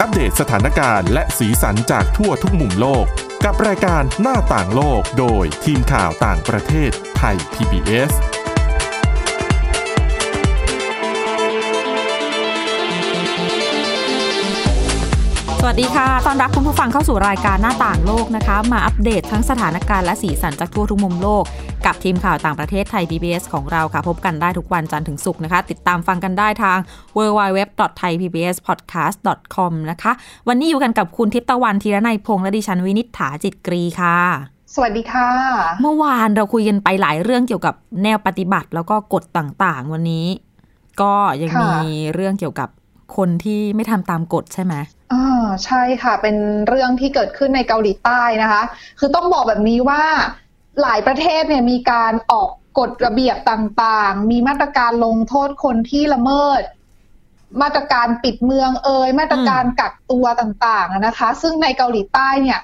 อัปเดตสถานการณ์และสีสันจากทั่วทุกมุมโลก กับรายการหน้าต่างโลกโดยทีมข่าวต่างประเทศไทย PBS สวัสดีค่ะ ตอนรับคุณผู้ฟังเข้าสู่รายการหน้าต่างโลกนะคะ มาอัปเดตทั้งสถานการณ์และสีสันจากทั่วทุกมุมโลก กับทีมข่าวต่างประเทศไทย PBS ของเราค่ะ พบกันได้ทุกวันจันทร์ถึงศุกร์นะคะ ติดตามฟังกันได้ทาง www.thaipbspodcast.com นะคะ วันนี้อยู่กันกับคุณทิพย์ตะวันธีรนัยพงษ์และดิฉันวินิษฐาจิตกรีค่ะ สวัสดีค่ะ เมื่อวานเราคุยกันไปหลายเรื่องเกี่ยวกับแนวปฏิบัติ แล้วก็กฎต่างๆ วันนี้ ก็ยังค่ะมีเรื่องเกี่ยวกับคนที่ไม่ทำตามกฎใช่ไหมอ่าใช่ค่ะ เป็นเรื่องที่เกิดขึ้นในเกาหลีใต้นะคะ คือต้องบอกแบบนี้ว่า หลายประเทศเนี่ยมีการออกกฎระเบียบต่างๆ มีมาตรการลงโทษคนที่ละเมิด มาตรการปิดเมืองเอ่ยมาตรการกักตัวต่างๆอะนะคะ ซึ่งในเกาหลีใต้เนี่ย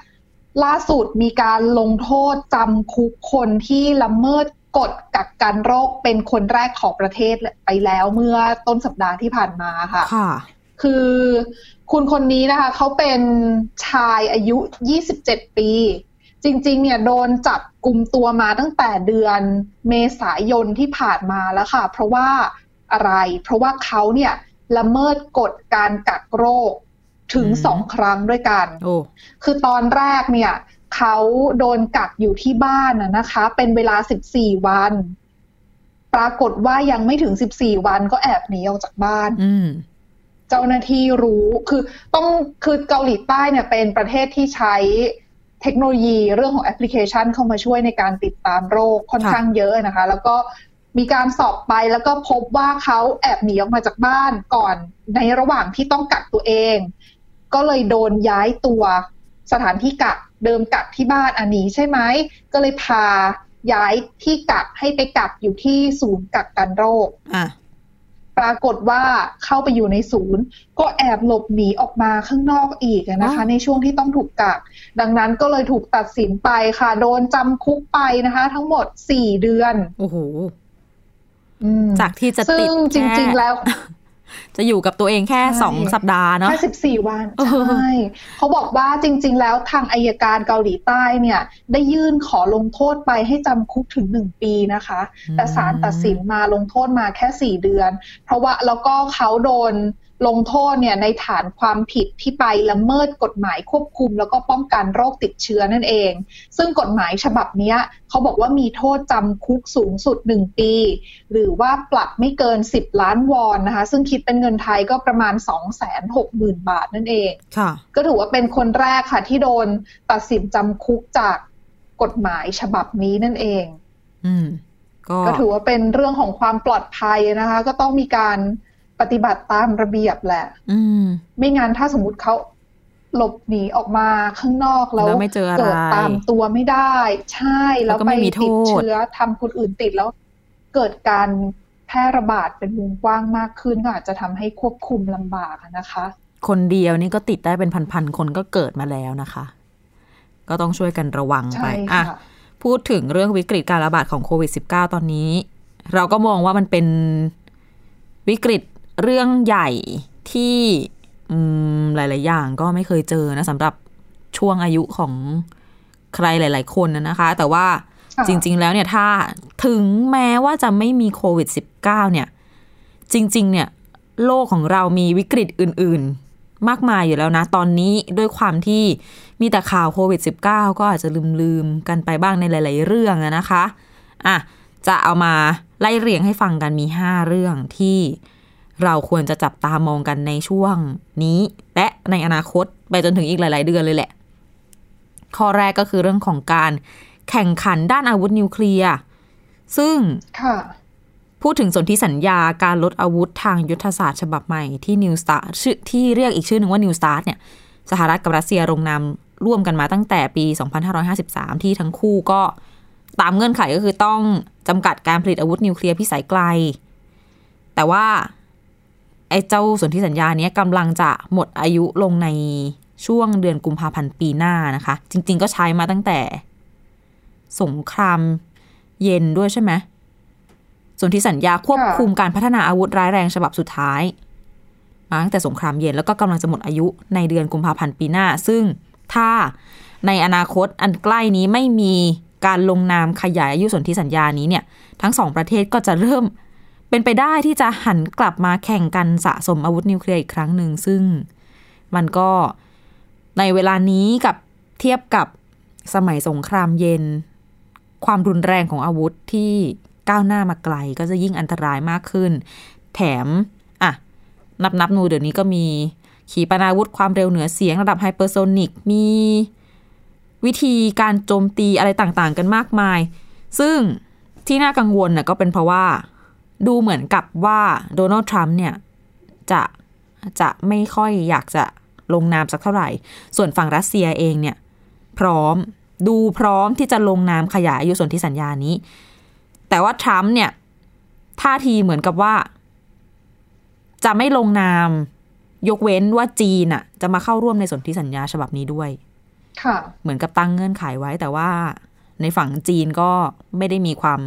ล่าสุดมีการลงโทษจำคุกคนที่ละเมิดกฎกักกันโรคเป็นคนแรกของประเทศไปแล้วเมื่อต้นสัปดาห์ที่ผ่านมาค่ะค่ะคือคุณคนนี้นะคะ เขาเป็นชายอายุ 27 ปี จริงๆ เนี่ยโดนจับกลุ่มตัวมาตั้งแต่เดือนเมษายนที่ผ่านมาแล้วค่ะ เพราะว่าอะไร เพราะว่าเขาเนี่ยละเมิดกฎการกักโรคถึงอืมสองครั้งด้วยกันโอ้คือตอนแรกเนี่ยเขาโดนกักอยู่ที่บ้านนะนะคะ เป็นเวลา14วัน ปรากฏว่ายังไม่ถึง14วันก็แอบหนีออกจากบ้านอืมเจ้าหน้าที่รู้คือต้องคือเกาหลีใต้เนี่ยเป็นประเทศที่ใช้ เทคโนโลยีเรื่องของแอปพลิเคชันเข้ามาช่วยในการติดตามโรคค่อนข้างเยอะนะคะ แล้วก็มีการสอบไปแล้วก็พบว่าเขาแอบหนีออกมาจากบ้านก่อนในระหว่างที่ต้องกักตัวเอง ก็เลยโดนย้ายตัวสถานที่กักเดิมกักที่บ้านอันนี้ใช่ไหมก็เลยพาย้ายที่กักให้ไปกักอยู่ที่ศูนย์กักกันโรคอะ ปรากฏว่าเข้าไปอยู่ในศูนย์ ก็แอบหลบหนีออกมาข้างนอกอีกอะนะคะอ๋อในช่วงที่ต้องถูกกัก ดังนั้นก็เลยถูกตัดสินไปค่ะ โดนจำคุกไปนะคะ ทั้งหมดสี่เดือน โอ้โหอืมจากที่จะซึ่ติงดจริง ๆ แล้ว จะอยู่กับตัวเองแค่ใช่สองสัปดาห์เนาะแค่สิบสี่วันเออใช่เขาบอกว่าจริง ๆ แล้วทางอายการเกาหลีใต้เนี่ยได้ยื่นขอลงโทษไปให้จำคุกถึงหนึ่งปีนะคะ แต่ศาลตัดสินมาลงโทษมาแค่สี่เดือน เพราะว่าแล้วก็เขาโดน ลงโทษเนี่ยในฐานความผิดที่ไปละเมิดกฎหมายควบคุม แล้วก็ป้องกันโรคติดเชื้อนั่นเอง ซึ่งกฎหมายฉบับเนี้ยเขาบอกว่ามีโทษจำคุกสูงสุด 1 ปี หรือว่าปรับไม่เกิน 10 ล้านวอนนะคะ ซึ่งคิดเป็นเงินไทยก็ประมาณ 260,000 บาทนั่นเองค่ะก็ถือว่าเป็นคนแรกค่ะที่โดนตัดสินจำคุกจากกฎหมายฉบับนี้นั่นเอง อืมก็ก็ถือว่าเป็นเรื่องของความปลอดภัยนะคะ ก็ต้องมีการ ปฏิบัติตามระเบียบแหละ อืมไม่งั้นถ้าสมมติเขาหลบหนีออกมาข้างนอกแล้วแล้วไม่เจออะไรเกิดตามตัวไม่ได้ ใช่แล้แล้ววก็ไปไม่มีโทษติดเชื้อทำคนอื่นติดแล้ว เกิดการแพร่ระบาดเป็นวงกว้างมากขึ้นก็อาจจะทำให้ควบคุมลำบากอะนะคะ คนเดียวนี่ก็ติดได้เป็นพันๆคนก็เกิดมาแล้วนะคะ ก็ต้องช่วยกันระวังไปใช่อะค่ะพูดถึงเรื่องวิกฤตการระบาดของโควิด -19 ตอนนี้ เราก็มองว่ามันเป็นวิกฤต เรื่องใหญ่ที่อืมหลาย ๆ อย่างก็ไม่เคยเจอนะสำหรับช่วงอายุของใครหลาย ๆ คนนะนะคะ แต่ว่าค่ะจริง ๆ แล้วเนี่ยถ้าถึงแม้ว่าจะไม่มีโควิด -19 เนี่ย จริง ๆ เนี่ย โลกของเรามีวิกฤตอื่น ๆ มากมายอยู่แล้วนะ ตอนนี้ด้วยความที่มีแต่ข่าวโควิด -19 ก็อาจจะลืม ๆ กันไปบ้างในหลาย ๆ เรื่องอะนะคะอะจะเอามาไล่เรียงให้ฟังกันมี 5 เรื่องที่ เราควรจะจับตามองกันในช่วงนี้ และในอนาคตไปจนถึงอีกหลาย ๆ เดือนเลยแหละ ข้อแรกก็คือเรื่องของการแข่งขันด้านอาวุธนิวเคลียร์ซึ่งค่ะพูดถึงสนธิสัญญาการลดอาวุธทางยุทธศาสตร์ฉบับใหม่ที่ New Start ชื่อที่เรียกอีกชื่อหนึ่งว่า New Start เนี่ยสหรัฐกับรัสเซียลงนามร่วมกันมาตั้งแต่ปี 2553 ที่ทั้งคู่ก็ตามเงื่อนไขก็คือต้องจำกัดการผลิตอาวุธนิวเคลียร์พิสัยไกล แต่ว่า ไอ้เจ้าสนธิสัญญาเนี้ยกำลังจะหมดอายุลงในช่วงเดือนกุมภาพันธ์ปีหน้านะคะ จริง ๆ ก็ใช้มาตั้งแต่ สงครามเย็นด้วยใช่ไหมส่วนที่สัญญาควบคุมการพัฒนาอาวุธร้ายแรงฉบับสุดท้าย มาตั้งแต่สงครามเย็นแล้วก็กำลังจะหมดอายุในเดือนกุมภาพันธ์ปีหน้า ซึ่งถ้าในอนาคตอันใกล้นี้ไม่มีการลงนามขยายอายุสนธิสัญญานี้เนี่ย ทั้งสองประเทศก็จะเริ่ม เป็นไปได้ที่จะหันกลับมาแข่งกันสะสมอาวุธนิวเคลียร์อีกครั้งหนึ่ง ซึ่งมันก็ในเวลานี้กับเทียบกับสมัยสงครามเย็น ความรุนแรงของอาวุธที่ก้าวหน้ามาไกลก็จะยิ่งอันตรายมากขึ้น แถมอะนับนับนูเดี๋ยวนี้ก็มีขีปนาวุธความเร็วเหนือเสียงระดับไฮเปอร์โซนิกมีวิธีการโจมตีอะไรต่างๆ กันมากมาย ซึ่งที่น่ากังวลน่ะก็เป็นเพราะว่า ดูเหมือนกับว่าโดนัลด์ทรัมป์เนี่ยจะจะไม่ค่อยอยากจะลงนามสักเท่าไหร่ ส่วนฝั่งรัสเซียเองเนี่ย พร้อมดูพร้อมที่จะลงนามขยายอายุสนธิสัญญานี้ แต่ว่าทรัมป์เนี่ยท่าทีเหมือนกับว่า จะไม่ลงนาม ยกเว้นว่าจีนอะจะมาเข้าร่วมในสนธิสัญญาฉบับนี้ด้วย ค่ะ เหมือนกับตั้งเงื่อนไขไว้แต่ว่าในฝั่งจีนก็ไม่ได้มีความ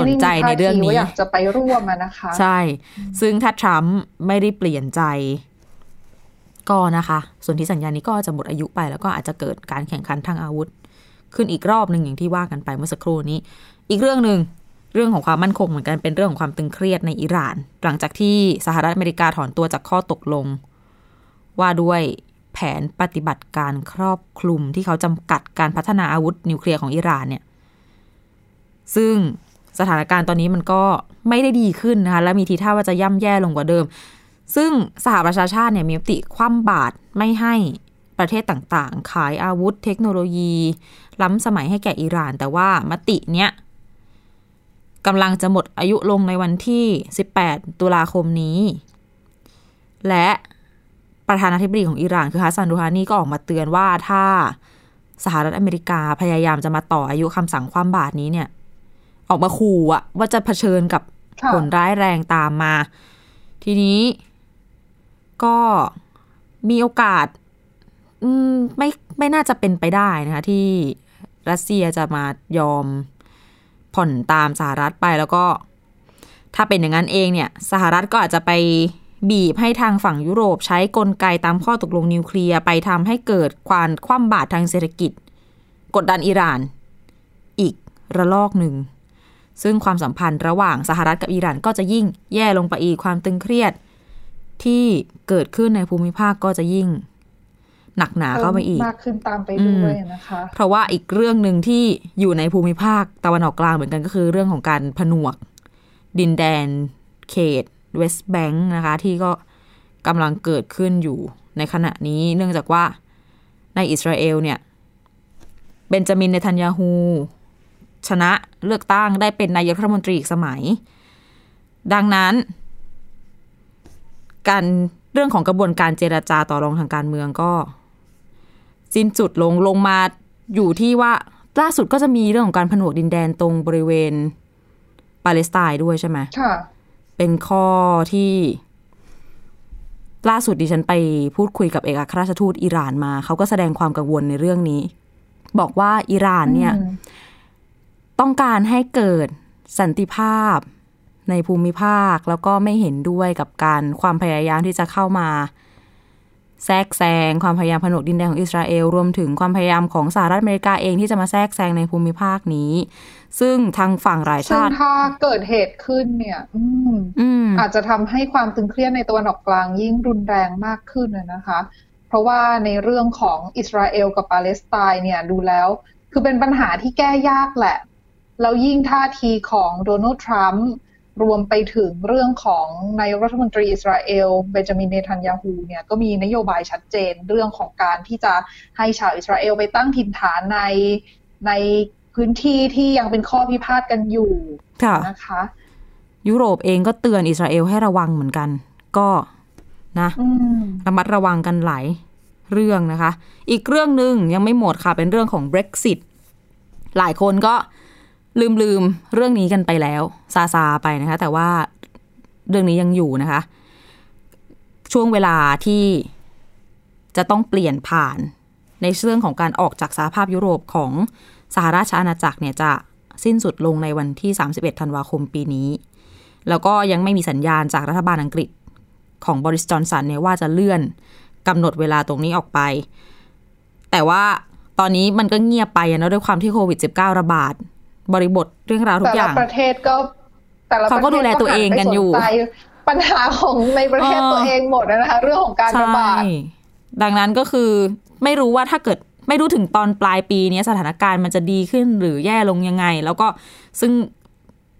สนใจในเรื่องไม่ได้มีท่าทีนี้ว่าอยากจะไปร่วมอะนะคะ ใช่ ซึ่งถ้าทรัมป์ไม่ได้เปลี่ยนใจ ก็นะคะ ส่วนที่สัญญานี้ก็จะหมดอายุไป แล้วก็อาจจะเกิดการแข่งขันทางอาวุธ ขึ้นอีกรอบหนึ่งอย่างที่ว่ากันไปเมื่อสักครู่นี้ อีกเรื่องหนึ่งเรื่องของความมั่นคงเหมือนกันเป็นเรื่องของความตึงเครียดในอิหร่าน หลังจากที่สหรัฐอเมริกาถอนตัวจากข้อตกลง ว่าด้วยแผนปฏิบัติการครอบคลุมที่เขาจำกัดการพัฒนาอาวุธนิวเคลียร์ของอิหร่านเนี่ย ซึ่ง สถานการณ์ตอนนี้มันก็ไม่ได้ดีขึ้นนะคะและมีทีท่าว่าจะย่ำแย่ลงกว่าเดิม ซึ่งสหประชาชาติเนี่ยมีมติคว่ำบาตรไม่ให้ประเทศต่างๆ ขายอาวุธเทคโนโลยี ล้ำสมัยให้แก่อิหร่าน แต่ว่ามติเนี้ยกำลังจะหมดอายุลงในวันที่ 18 ตุลาคมนี้ และประธานาธิบดีของอิหร่านคือฮัสซันรูฮานีก็ออกมาเตือนว่าถ้าสหรัฐอเมริกาพยายามจะมาต่ออายุคำสั่งคว่ำบาตรนี้เนี่ย ออกมาขู่อะว่าจะเผชิญกับค่ะผลร้ายแรงตามมา ทีนี้ก็มีโอกาสอืมไม่ไม่น่าจะเป็นไปได้นะคะ ที่รัสเซียจะมายอมผ่อนตามสหรัฐไปแล้วก็ ถ้าเป็นอย่างนั้นเองเนี่ย สหรัฐก็อาจจะไปบีบให้ทางฝั่งยุโรปใช้กลไกตามข้อตกลงนิวเคลียร์ไปทำให้เกิดความคว่ำบาตรทางเศรษฐกิจ กดดันอิหร่าน อีกระลอกหนึ่ง ซึ่งความสัมพันธ์ระหว่างสหรัฐกับอิหร่านก็จะยิ่งแย่ลงไปอีกความตึงเครียด ที่เกิดขึ้นในภูมิภาคก็จะยิ่ง หนักหนาเข้าไปอีกมากขึ้นตามไปด้วยนะคะ เพราะว่าอีกเรื่องหนึ่งที่อยู่ในภูมิภาคตะวันออกกลางเหมือนกันก็คือเรื่องของการผนวก ดินแดน เขตเวสต์แบงค์นะคะ ที่ก็กำลังเกิดขึ้นอยู่ในขณะนี้ เนื่องจากว่าในอิสราเอลเนี่ยเบนจามินเนทันยาฮู ชนะเลือกตั้งได้เป็นนายกรัฐมนตรีอีกสมัย ดังนั้น การเรื่องของกระบวนการเจรจาต่อรองทางการเมืองก็ สิ้นสุดลงลงมาอยู่ที่ว่าล่าสุดก็จะมีเรื่องของการผนวกดินแดนตรงบริเวณปาเลสไตน์ด้วยใช่ไหมค่ะ เป็นข้อที่ ล่าสุดดิฉันไปพูดคุยกับเอกอัครราชทูตอิหร่านมา เขาก็แสดงความกังวลในเรื่องนี้ บอกว่าอิหร่านเนี่ยอืม ต้องการให้เกิดสันติภาพในภูมิภาคแล้วก็ไม่เห็นด้วยกับการความพยายามที่จะเข้ามา แทรกแซงความพยายามผนวกดินแดนของอิสราเอลรวมถึงความพยายามของสหรัฐอเมริกาเองที่จะมาแทรกแซงในภูมิภาคนี้ ซึ่งทางฝั่งหลายซึ่งชาติถ้าเกิดเหตุขึ้นเนี่ย อืมอืมอาจจะทำให้ความตึงเครียดในตะวันออกกลางยิ่งรุนแรงมากขึ้นน่ะนะคะ เพราะว่าในเรื่องของอิสราเอลกับปาเลสไตน์เนี่ยดูแล้ว คือเป็นปัญหาที่แก้ยากแหละ แล้วยิ่งท่าทีของโดนัลด์ทรัมป์รวมไปถึงเรื่องของนายกรัฐมนตรีอิสราเอลเบนจามินเนทันยาฮูเนี่ยก็มีนโยบายชัดเจนเรื่องของการที่จะให้ชาวอิสราเอลไปตั้งถิ่นฐานในในพื้นที่ที่ยังเป็นข้อพิพาทกันอยู่ค่ะนะคะ ยุโรปเองก็เตือนอิสราเอลให้ระวังเหมือนกัน ก็นะอืมระมัดระวังกันหลายเรื่องนะคะ อีกเรื่องหนึ่งยังไม่หมดค่ะเป็นเรื่องของ Brexit หลายคนก็ ลืมลืมเรื่องนี้กันไปแล้ว ซาซาไปนะคะ แต่ว่าเรื่องนี้ยังอยู่นะคะ ช่วงเวลาที่จะต้องเปลี่ยนผ่านในเรื่องของการออกจากสหภาพยุโรปของสหราชอาณาจักรเนี่ยจะสิ้นสุดลงในวันที่ 31 ธันวาคมปีนี้ แล้วก็ยังไม่มีสัญญาณจากรัฐบาลอังกฤษของบริสจอนสันเนี่ยว่าจะเลื่อนกำหนดเวลาตรงนี้ออกไป แต่ว่าตอนนี้มันก็เงียบไปนะด้วยความที่โควิด -19 ระบาด บริบทเรื่องราวทุกอย่างแต่ละประเทศก็แต่ละเขาก็ดูแลตัวเองกันอยู่หัไปสนใจปัญหาของในประเทศเออตัวเองหมดนะคะ เรื่องของการระบาดใช่ดังนั้นก็คือไม่รู้ว่าถ้าเกิดไม่รู้ถึงตอนปลายปีนี้สถานการณ์มันจะดีขึ้นหรือแย่ลงยังไง แล้วก็ซึ่ง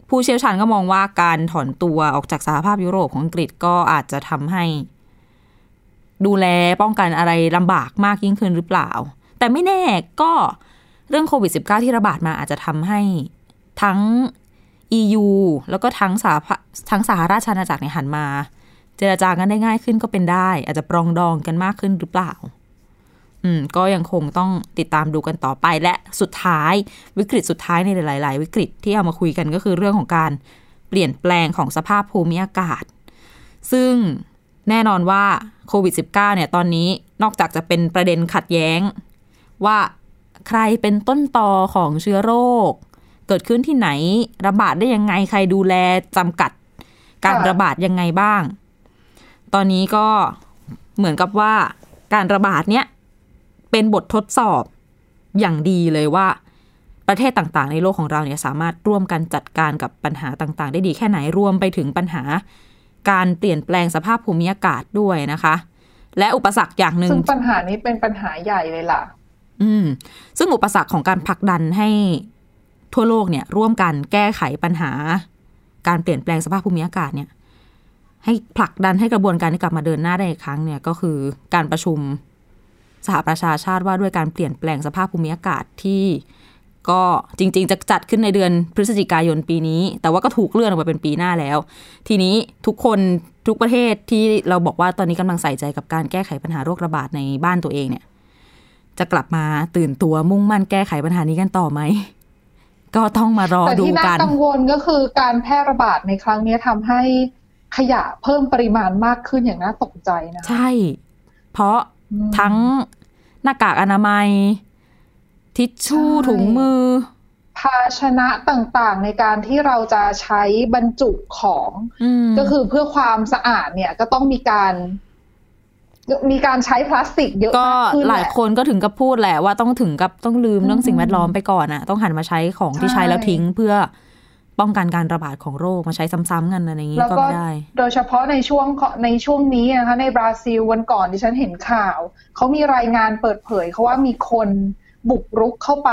ผู้เชี่ยวชาญก็มองว่าการถอนตัวออกจากสหภาพยุโรปของอังกฤษก็อาจจะทำให้ ดูแลป้องกันอะไรลำบากมากยิ่งขึ้นหรือเปล่า แต่ไม่แน่ก็ เรื่องโควิด -19 ที่ระบาดมาอาจจะทำให้ทั้ง EU แล้วก็ทั้งสาทั้งสหราชอาณาจักรในยหันมา เจรจากันได้ง่ายขึ้นก็เป็นได้ อาจจะปรองดองกันมากขึ้นหรือเปล่า อืม ก็ยังคงต้องติดตามดูกันต่อไปและสุดท้ายวิกฤตสุดท้ายในหลาย ๆ วิกฤตที่เอามาคุยกันก็คือเรื่องของการเปลี่ยนแปลงของสภาพภูมิอากาศ ซึ่งแน่นอนว่าโควิด -19 เนี่ยตอนนี้นอกจากจะเป็นประเด็นขัดแย้งว่า ใครเป็นต้นตอของเชื้อโรค เกิดขึ้นที่ไหนระบาดได้ยังไงใครดูแลจำกัด การระบาดยังไงบ้าง ตอนนี้ก็เหมือนกับว่าการระบาดเนี้ยเป็นบททดสอบอย่างดีเลยว่า ประเทศต่างๆ ในโลกของเราเนี่ยสามารถร่วมกันจัดการกับปัญหาต่างๆ ได้ดีแค่ไหนรวมไปถึงปัญหา การเปลี่ยนแปลงสภาพภูมิอากาศด้วยนะคะ และอุปสรรคอย่างหนึ่งซึ่งปัญหานี้เป็นปัญหาใหญ่เลยล่ะ อืมซึ่งอุปสรรคของการผลักดันให้ทั่วโลกเนี่ย ร่วมกันแก้ไขปัญหา การเปลี่ยนแปลงสภาพภูมิอากาศเนี่ย ให้ผลักดันให้กระบวนการนี้กลับมาเดินหน้าได้อีกครั้งเนี่ยก็คือการประชุมสหประชาชาติว่าด้วยการเปลี่ยนแปลงสภาพภูมิอากาศที่ก็จริง ๆ จะจัดขึ้นในเดือนพฤศจิกายนปีนี้ แต่ว่าก็ถูกเลื่อนออกไปเป็นปีหน้าแล้ว ทีนี้ทุกคนทุกประเทศที่เราบอกว่าตอนนี้กำลังใส่ใจกับการแก้ไขปัญหาโรคระบาดในบ้านตัวเองเนี่ย จะกลับมาตื่นตัวมุ่งมั่นแก้ไขปัญหานี้กันต่อไหม ก็ต้องมารอแต่ดูที่น่ากันกังวลก็คือการแพร่ระบาดในครั้งนี้ทำให้ขยะเพิ่มปริมาณมากขึ้นอย่างน่าตกใจนะ ใช่ เพราะอืมทั้งหน้ากากอนามัย ทิชชู่ใช่ถุงมือ ภาชนะต่างๆ ในการที่เราจะใช้บรรจุของอืมก็คือเพื่อความสะอาดเนี่ยก็ต้องมีการ มีการใช้พลาสติกเยอะก็มากขึ้นหลายแะคนก็ถึงกับพูดแหละว่าต้องถึงกับต้องลืมเรื่องอืมสิ่งแวดล้อมไปก่อนอะต้องหันมาใช้ของที่ใช่ใช้แล้วทิ้งเพื่อป้องกันการระบาดของโรคมาใช้ซ้ำๆกันอะไรอย่างนี้แล้วก็ก็ไม่ได้ โดยเฉพาะในช่วงในช่วงนี้นะคะในบราซิลวันก่อนที่ฉันเห็นข่าว เขามีรายงานเปิดเผยเขาว่ามีคนบุกรุกเข้าไป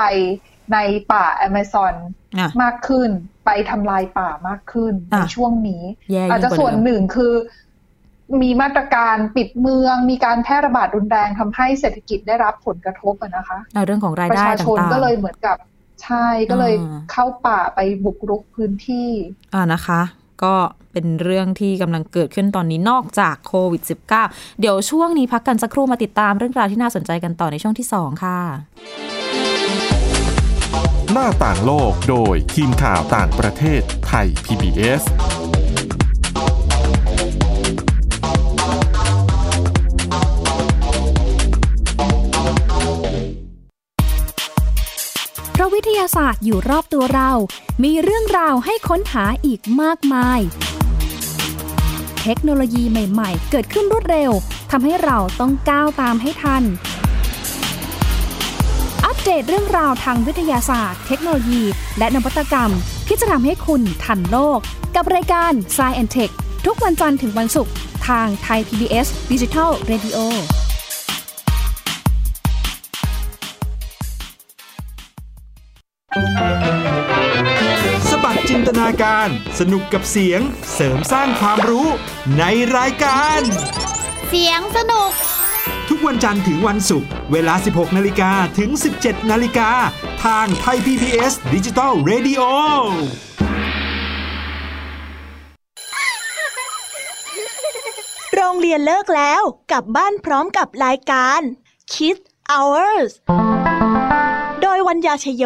ในป่าแอมะซอนอะมากขึ้น ไปทำลายป่ามากขึ้นอะในช่วงนี้แย่อาจยิ่งจะกว่าส่วนเดิมหนึ่งคือ มีมาตรการปิดเมือง มีการแพร่ระบาดรุนแรงทำให้เศรษฐกิจได้รับผลกระทบอะนะคะในเรื่องของรายประได้ชาต่ชนางก็เลยเหมือนกับใช่ก็เลยอ่าเข้าป่าไปบุกรุกพื้นที่ๆอ่านะคะ ก็เป็นเรื่องที่กำลังเกิดขึ้นตอนนี้นอกจากโควิด -19 เดี๋ยวช่วงนี้พักกันสักครู่มาติดตามเรื่องราวที่น่าสนใจกันต่อในช่วงที่ 2 ค่ะ หน้าต่างโลกโดยทีมข่าวต่างประเทศไทย PBS วิทยาศาสตร์อยู่รอบตัวเรา มีเรื่องราวให้ค้นหาอีกมากมาย เทคโนโลยีใหม่ ๆ เกิดขึ้นรวดเร็วทำให้เราต้องก้าวตามให้ทัน อัปเดตเรื่องราวทางวิทยาศาสตร์ เทคโนโลยี และนวัตกรรมที่จะทำให้คุณทันโลก กับรายการ s c i e n t e c h ทุกวันจันทร์ถึงวันศุกร์ทางไทย PBS Digital Radio ส ตนาการ สนุกกับเสียงเสริมสร้างความรู้ในรายการ เสียงสนุก ทุกวันจันทร์ถึงวันศุกร์เวลา 16 นาฬิกาถึง 17 นาฬิกา ทางไทย PBS Digital Radio โรงเรียนเลิกแล้ว กลับบ้านพร้อมกับรายการ Kids Hours โดยวัญญาชยโย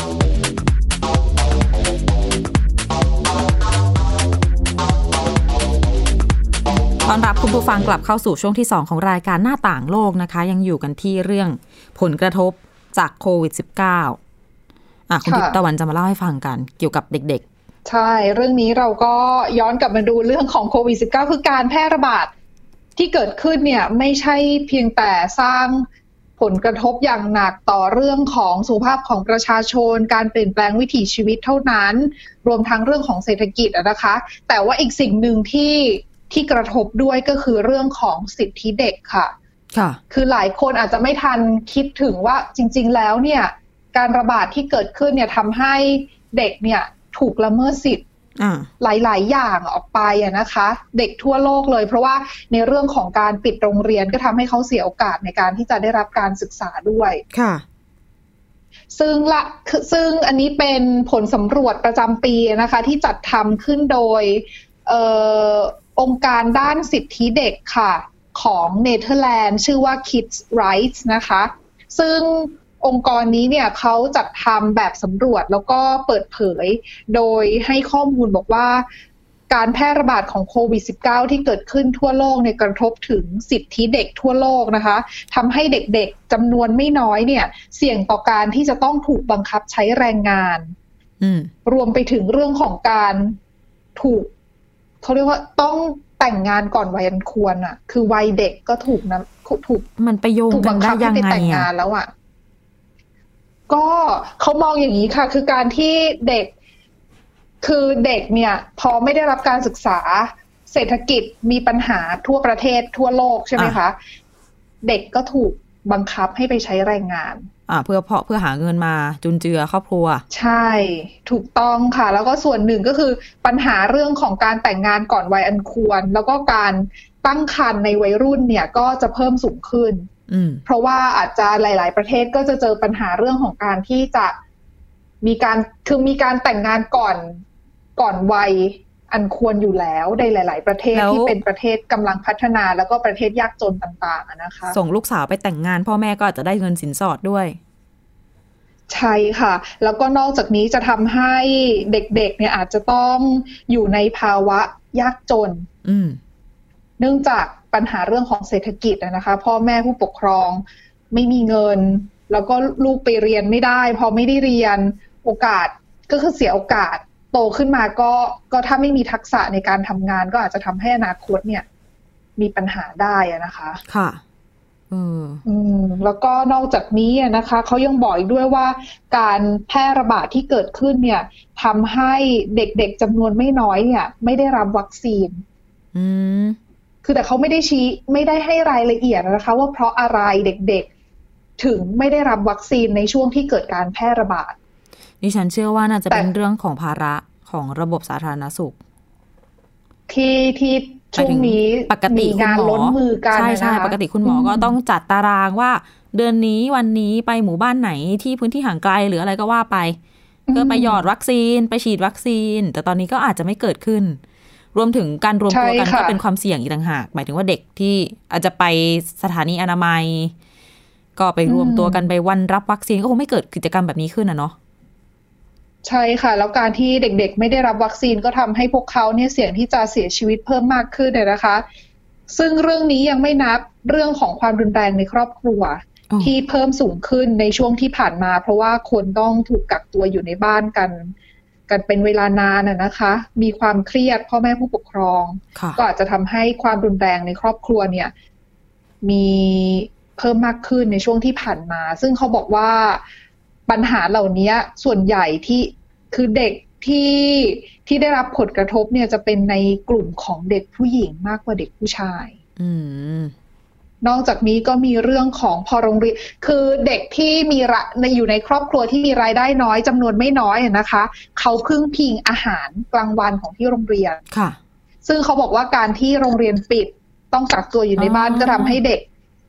ต้อนรับคุณผู้ฟังกลับเข้าสู่ช่วงที่ 2 ของรายการหน้าต่างโลกนะคะ ยังอยู่กันที่เรื่องผลกระทบจากโควิด -19 อะคุณค่ะทิพย์ตะวันจะมาเล่าให้ฟังกันเกี่ยวกับเด็กใช่ เรื่องนี้เราก็ย้อนกลับมาดูเรื่องของโควิด -19 คือการแพร่ระบาดที่เกิดขึ้นเนี่ยไม่ใช่เพียงแต่สร้างผลกระทบอย่างหนักต่อเรื่องของสุขภาพของประชาชน การเปลี่ยนแปลงวิถีชีวิตเท่านั้น รวมทั้งเรื่องของเศรษฐกิจอะนะคะ แต่ว่าอีกสิ่งหนึ่งที่ ที่กระทบด้วยก็คือเรื่องของสิทธิเด็กค่ะๆค่ะ คือหลายคนอาจจะไม่ทันคิดถึงว่าจริง ๆ แล้วเนี่ยการระบาดที่เกิดขึ้นเนี่ยทำให้เด็กเนี่ยถูกละเมิดสิทธิ์อ่าหลาย ๆ อย่างออกไปอะนะคะ เด็กทั่วโลกเลย เพราะว่าในเรื่องของการปิดโรงเรียนก็ทำให้เขาเสียโอกาสในการที่จะได้รับการศึกษาด้วยค่ะซึ่งละคือซึ่งอันนี้เป็นผลสำรวจประจำปีนะคะ ที่จัดทำขึ้นโดยเออองค์การด้านสิทธิเด็กค่ะของเนเธอร์แลนด์ชื่อว่า Kids Rights นะคะ ซึ่งองค์กรนี้เนี่ยเขาจัดทำแบบสำรวจแล้วก็เปิดเผย โดยให้ข้อมูลบอกว่า การแพร่ระบาดของโควิด -19 ที่เกิดขึ้นทั่วโลกเนี่ยกระทบถึงสิทธิเด็กทั่วโลกนะคะทำให้เด็กๆจำนวนไม่น้อยเนี่ย เสี่ยงต่อการที่จะต้องถูกบังคับใช้แรงงานอืมรวมไปถึงเรื่องของการถูก เขาเรียกว่าต้องแต่งงานก่อนวัยอันควรอะ คือวัยเด็กก็ถูกนะถูกมันไปโยงถูกกับันงได้คับให้ยังไปไงแต่งงาอะนแล้วอะก็เขามองอย่างนี้ค่ะ คือการที่เด็ก คือเด็กเนี่ย พอไม่ได้รับการศึกษา เศรษฐกิจมีปัญหาทั่วประเทศทั่วโลกใช่ไหมคะ เด็กก็ถูกบังคับให้ไปใช้แรงงานอ่า เพื่อเพาะเพื่อหาเงินมาจุนเจือครอบครัว ใช่ถูกต้องค่ะ แล้วก็ส่วนหนึ่งก็คือปัญหาเรื่องของการแต่งงานก่อนวัยอันควร แล้วก็การตั้งครรภ์ในวัยรุ่นเนี่ยก็จะเพิ่มสูงขึ้นอืมเพราะว่าอาจจะหลาย ๆ ประเทศก็จะเจอปัญหาเรื่องของการที่จะมีการคือมีการแต่งงานก่อนก่อนวัย อันควรอยู่แล้วในหลาย ๆ ประเทศแล้วที่เป็นประเทศกำลังพัฒนาแล้วก็ประเทศยากจนต่างๆอะนะคะ ส่งลูกสาวไปแต่งงาน พ่อแม่ก็อาจจะได้เงินสินสอดด้วย ใช่ค่ะ แล้วก็นอกจากนี้จะทำให้เด็ก ๆ เนี่ยอาจจะต้องอยู่ในภาวะยากจน อืมเนื่องจากปัญหาเรื่องของเศรษฐกิจอะนะคะ พ่อแม่ผู้ปกครองไม่มีเงิน แล้วก็ลูกไปเรียนไม่ได้ พอไม่ได้เรียนโอกาสก็คือเสียโอกาส โตขึ้นมาก็ก็ถ้าไม่มีทักษะในการทำงานก็อาจจะทำให้อนาคตเนี่ย มีปัญหาได้อะนะคะ ค่ะเอออืมแล้วก็นอกจากนี้อะนะคะเขายังบอกอีกด้วยว่าการแพร่ระบาดที่เกิดขึ้นเนี่ยทำให้เด็กๆจำนวนไม่น้อยเนี่ย ไม่ได้รับวัคซีน อืมคือแต่เขาไม่ได้ชี้ไม่ได้ให้รายละเอียดนะคะ ว่าเพราะอะไรเด็กๆ ถึงไม่ได้รับวัคซีนในช่วงที่เกิดการแพร่ระบาด ดิฉันเชื่อว่าน่าจะเป็นแต่เรื่องของภาระของระบบสาธารณสุข ที่ที่ช่วงนี้ปกติมีงานคุณหมอล้นมือกันใช่ใช่นะคะปกติคุณหมอก็ต้องจัดตารางว่า เดือนนี้วันนี้ไปหมู่บ้านไหนที่พื้นที่ห่างไกลหรืออะไรก็ว่าไปก็ไปหยอดวัคซีนไปฉีดวัคซีน แต่ตอนนี้ก็อาจจะไม่เกิดขึ้น รวมถึงการรวมตัวกันใช่ค่ะก็เป็นความเสี่ยงอีกต่างหาก หมายถึงว่าเด็กที่อาจจะไปสถานีอนามัย ก็ไปรวมตัวกันไปวันรับวัคซีนก็คงไม่เกิดกิจกรรมแบบนี้ขึ้นนะเนาะ ใช่ค่ะ แล้วการที่เด็กๆ ไม่ได้รับวัคซีนก็ทำให้พวกเขาเนี่ยเสี่ยงที่จะเสียชีวิตเพิ่มมากขึ้นเลยนะคะ ซึ่งเรื่องนี้ยังไม่นับเรื่องของความรุนแรงในครอบครัวอ๋อที่เพิ่มสูงขึ้นในช่วงที่ผ่านมา เพราะว่าคนต้องถูกกักตัวอยู่ในบ้านกัน กันเป็นเวลานานน่ะนะคะ มีความเครียดพ่อแม่ผู้ปกครองค่ะก็อาจจะทำให้ความรุนแรงในครอบครัวเนี่ย มีเพิ่มมากขึ้นในช่วงที่ผ่านมา ซึ่งเขาบอกว่า ปัญหาเหล่านี้ส่วนใหญ่ที่คือเด็กที่ที่ได้รับผลกระทบเนี่ยจะเป็นในกลุ่มของเด็กผู้หญิงมากกว่าเด็กผู้ชายอืมนอกจากนี้ก็มีเรื่องของพอโรงเรียนคือเด็กที่มีระในอยู่ในครอบครัวที่มีรายได้น้อยจำนวนไม่น้อยอะนะคะ เขาพึ่งพิงอาหารกลางวันของที่โรงเรียนค่ะ ซึ่งเขาบอกว่าการที่โรงเรียนปิดต้องกักตัวอยู่ในบ้านอ๋อก็ทำให้เด็ก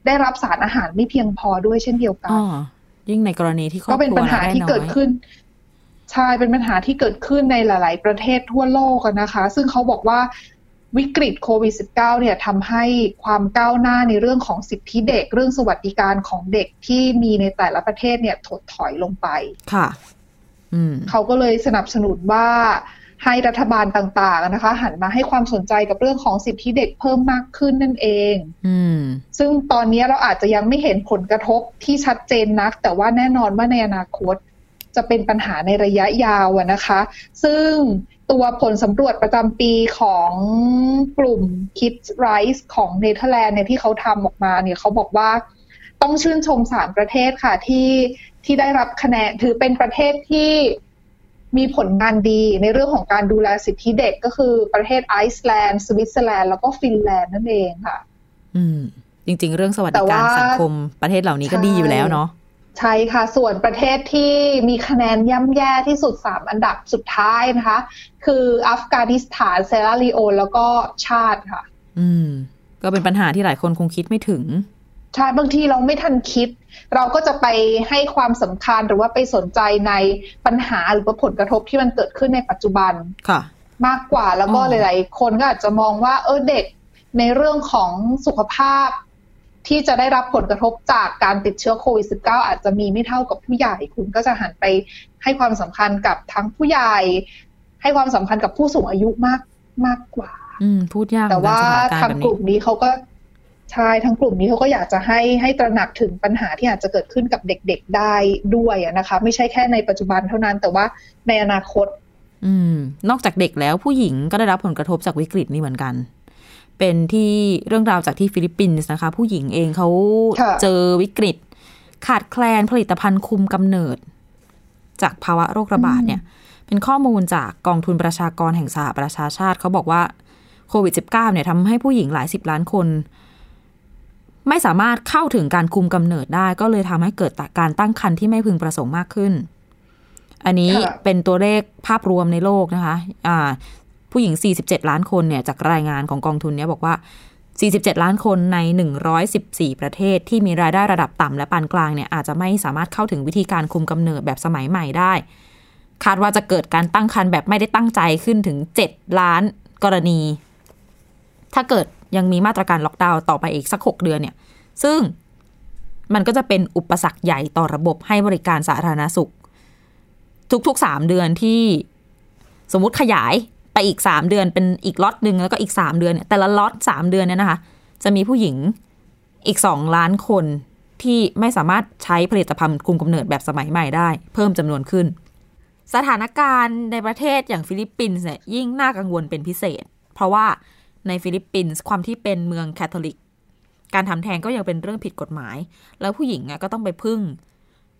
ได้รับสารอาหารไม่เพียงพอด้วยเช่นเดียวกัอ๋นอ ยิ่งในกรณีที่ครอบก็คเป็นรัวปัญหารายได้ที่น้เกิดอยขึ้นใช่เป็นปัญหาที่เกิดขึ้นในหลาย ๆ ประเทศทั่วโลกอะนะคะ ซึ่งเขาบอกว่าวิกฤตโควิด -19 เนี่ยทำให้ความก้าวหน้าในเรื่องของสิทธิเด็ก เรื่องสวัสดิการของเด็กที่มีในแต่ละประเทศเนี่ยถดถอยลงไป ค่ะอืมเขาก็เลยสนับสนุนว่า ให้รัฐบาลต่างๆนะคะ หันมาให้ความสนใจกับเรื่องของสิทธิเด็กเพิ่มมากขึ้นนั่นเองอืมซึ่งตอนนี้เราอาจจะยังไม่เห็นผลกระทบที่ชัดเจนนัก แต่ว่าแน่นอนว่าในอนาคตจะเป็นปัญหาในระยะยาวอะนะคะ ซึ่งตัวผลสำรวจประจำปีของกลุ่ม KidsRights ของเนเธอร์แลนด์เนี่ยที่เขาทำออกมาเนี่ยเขาบอกว่าต้องชื่นชมสามประเทศค่ะที่ที่ได้รับคะแนนถือเป็นประเทศที่ มีผลงานดีในเรื่องของการดูแลสิทธิเด็กก็คือประเทศไอซ์แลนด์ สวิตเซอร์แลนด์ แล้วก็ฟินแลนด์นั่นเองค่ะ อืม จริง ๆ เรื่องสวัสแต่ดิการว่าสังคมประเทศเหล่านี้ก็ใช่ดีอยู่แล้วเนาะใช่ค่ะ ส่วนประเทศที่มีคะแนนย่ำแย่ที่สุดสามอันดับสุดท้ายนะคะ คืออัฟกานิสถานเซราลีโอนแล้วก็ชาติค่ะ อืม ก็เป็นปัญหาที่หลายคนคงคิดไม่ถึง ใช่บางทีเราไม่ทันคิด เราก็จะไปให้ความสำคัญหรือว่าไปสนใจในปัญหาหรือว่าผลกระทบที่มันเกิดขึ้นในปัจจุบันค่ะ มากกว่าแล้วก็อ๋อหลาย ๆ คนก็อาจจะมองว่า เออเด็กในเรื่องของสุขภาพ ที่จะได้รับผลกระทบจากการติดเชื้อโควิด -19 อาจจะมีไม่เท่ากับผู้ใหญ่ คุณก็จะหันไปให้ความสำคัญกับทั้งผู้ใหญ่ ให้ความสำคัญกับผู้สูงอายุมากมากกว่า อืมพูดยากแต่ว่าเหมือนกันสถนทางรณ์แบบกลุ่มนี้เขาก็ ใช่ทางกลุ่มนี้เขาก็อยากจะให้ให้ตระหนักถึงปัญหาที่อาจจะเกิดขึ้นกับเด็กๆได้ด้วยอะนะคะ ไม่ใช่แค่ในปัจจุบันเท่านั้นแต่ว่าในอนาคต อืม นอกจากเด็กแล้วผู้หญิงก็ได้รับผลกระทบจากวิกฤตนี้เหมือนกัน เป็นที่เรื่องราวจากที่ฟิลิปปินส์นะคะ ผู้หญิงเองเขาค่ะเจอวิกฤต ขาดแคลนผลิตภัณฑ์คุมกำเนิด จากภาวะโรคระบาดเนี่ย เป็นข้อมูลจากกองทุนประชากรแห่งสหประชาชาติเขาบอกว่าโควิด -19 เนี่ยทำให้ผู้หญิงหลายสิบล้านคน ไม่สามารถเข้าถึงการคุมกำเนิดได้ ก็เลยทำให้เกิดการตั้งครรภ์ที่ไม่พึงประสงค์มากขึ้น อันนี้ค่ะเป็นตัวเลขภาพรวมในโลกนะคะอ่าผู้หญิง 47 ล้านคนเนี่ยจากรายงานของกองทุนเนี้ยบอกว่า 47 ล้านคนใน 114 ประเทศที่มีรายได้ระดับต่ำและปานกลางเนี่ยอาจจะไม่สามารถเข้าถึงวิธีการคุมกำเนิดแบบสมัยใหม่ได้ คาดว่าจะเกิดการตั้งครรภ์แบบไม่ได้ตั้งใจขึ้นถึง 7 ล้านกรณี ถ้าเกิด ยังมีมาตรการล็อกดาวน์ต่อไปอีกสัก 6 เดือนเนี่ย ซึ่งมันก็จะเป็นอุปสรรคใหญ่ต่อระบบให้บริการสาธารณสุข ทุกๆ 3 เดือนที่สมมติขยายไปอีก 3 เดือนเป็นอีกล็อตหนึ่งแล้วก็อีก 3 เดือนเนี่ยแต่ละล็อต3เดือนเนี่ยนะคะ จะมีผู้หญิงอีก 2 ล้านคนที่ไม่สามารถใช้ผลิตภัณฑ์คุมกำเนิดแบบสมัยใหม่ได้ เพิ่มจำนวนขึ้น สถานการณ์ในประเทศอย่างฟิลิปปินส์เนี่ยยิ่งน่ากังวลเป็นพิเศษ เพราะว่า ในฟิลิปปินส์ความที่เป็นเมืองแคทอลิก การทำแท้งก็ยังเป็นเรื่องผิดกฎหมาย แล้วผู้หญิงก็ต้องไปพึ่ง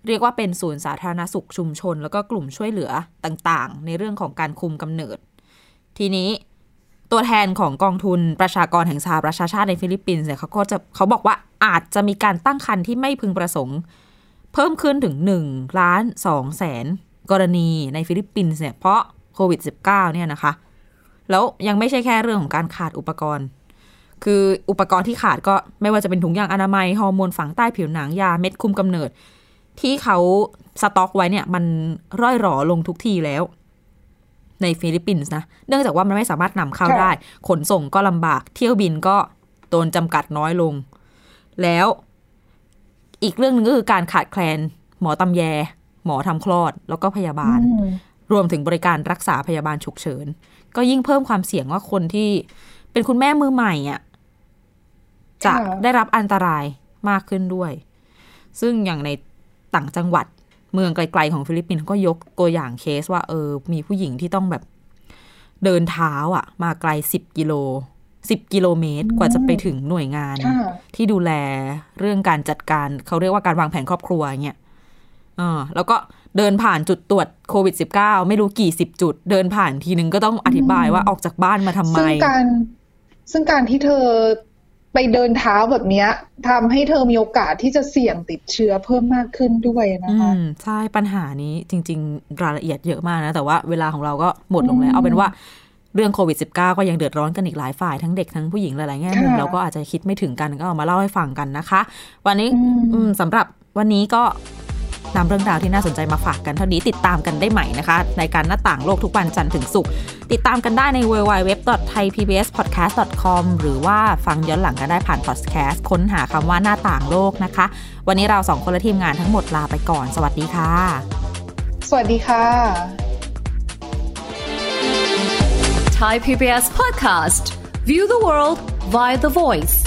เรียกว่าเป็นศูนย์สาธารณสุขชุมชน แล้วก็กลุ่มช่วยเหลือต่างๆ ในเรื่องของการคุมกำเนิด ทีนี้ตัวแทนของกองทุนประชากรแห่งสหประชาชาติในฟิลิปปินส์เนี่ยเขาก็จะเขาบอกว่าอาจจะมีการตั้งครรภ์ที่ไม่พึงประสงค์ เพิ่มขึ้นถึง1ล้าน2แสนกรณีในฟิลิปปินส์เนี่ยเพราะโควิด -19 เนี่ยนะคะ แล้วยังไม่ใช่แค่เรื่องของการขาดอุปกรณ์ คืออุปกรณ์ที่ขาดก็ไม่ว่าจะเป็นถุงยางอนามัยฮอร์โมนฝังใต้ผิวหนังยาเม็ดคุมกำเนิด ที่เขาสต็อกไว้เนี่ย มันร่อยหรอลงทุกทีแล้ว ในฟิลิปปินส์นะ เนื่องจากว่ามันไม่สามารถนำเข้าค่ะได้ ขนส่งก็ลำบาก เที่ยวบินก็โดนจำกัดน้อยลง แล้วอีกเรื่องหนึ่งก็คือการขาดแคลน หมอตำแย หมอทำคลอดแล้วก็พยาบาลอืมรวมถึงบริการรักษาพยาบาลฉุกเฉิน ก็ยิ่งเพิ่มความเสี่ยงว่าคนที่เป็นคุณแม่มือใหม่อะจะค่ะได้รับอันตรายมากขึ้นด้วย ซึ่งอย่างในต่างจังหวัดเมืองไกลๆของฟิลิปปินส์ก็ยกตัวอย่างเคสว่าเออ มีผู้หญิงที่ต้องแบบเดินเท้าอะ มาไกลสิบกิโลสิบกิโลเมตรกว่าจะไปถึงหน่วยงานค่ะที่ดูแลเรื่องการจัดการเขาเรียกว่าการวางแผนครอบครัวอย่างเงี้ยเออแล้วก็ เดินผ่านจุดตรวจโควิด -19 ไม่รู้กี่สิบจุด เดินผ่านทีนึงก็ต้องอธิบายว่าออกจากบ้านมาทำไม ซึ่งการซึ่งการที่เธอไปเดินเท้าแบบเนี้ยทำให้เธอมีโอกาสที่จะเสี่ยงติดเชื้อเพิ่มมากขึ้นด้วยนะอืคะมใช่ปัญหานี้จริง ๆ รายละเอียดเยอะมากนะ แต่ว่าเวลาของเราก็หมดลงแล้วอืมเอาเป็นว่าเรื่องโควิด -19 ก็ยังเดือดร้อนกันอีกหลายฝ่ายทั้งเด็กทั้งผู้หญิงหลายๆแง่มุมค่ะเราก็อาจจะคิดไม่ถึงกันก็เอามาเล่าให้ฟังกันนะคะ วันนี้อืมอืมสำหรับวันนี้ก็ นำเรื่องราวที่น่าสนใจมาฝากกันเท่านี้ติดตามกันได้ใหม่นะคะในการหน้าต่างโลกทุกวันจันทร์ถึงศุกร์ติดตามกันได้ใน www.thaipbspodcast.com หรือว่าฟังย้อนหลังกันได้ผ่านพอดแคสต์ค้นหาคำว่าหน้าต่างโลกนะคะ วันนี้เราสองคนและทีมงานทั้งหมดลาไปก่อน สวัสดีค่ะ สวัสดีค่ะ Thai PBS podcast. View the world via the voice.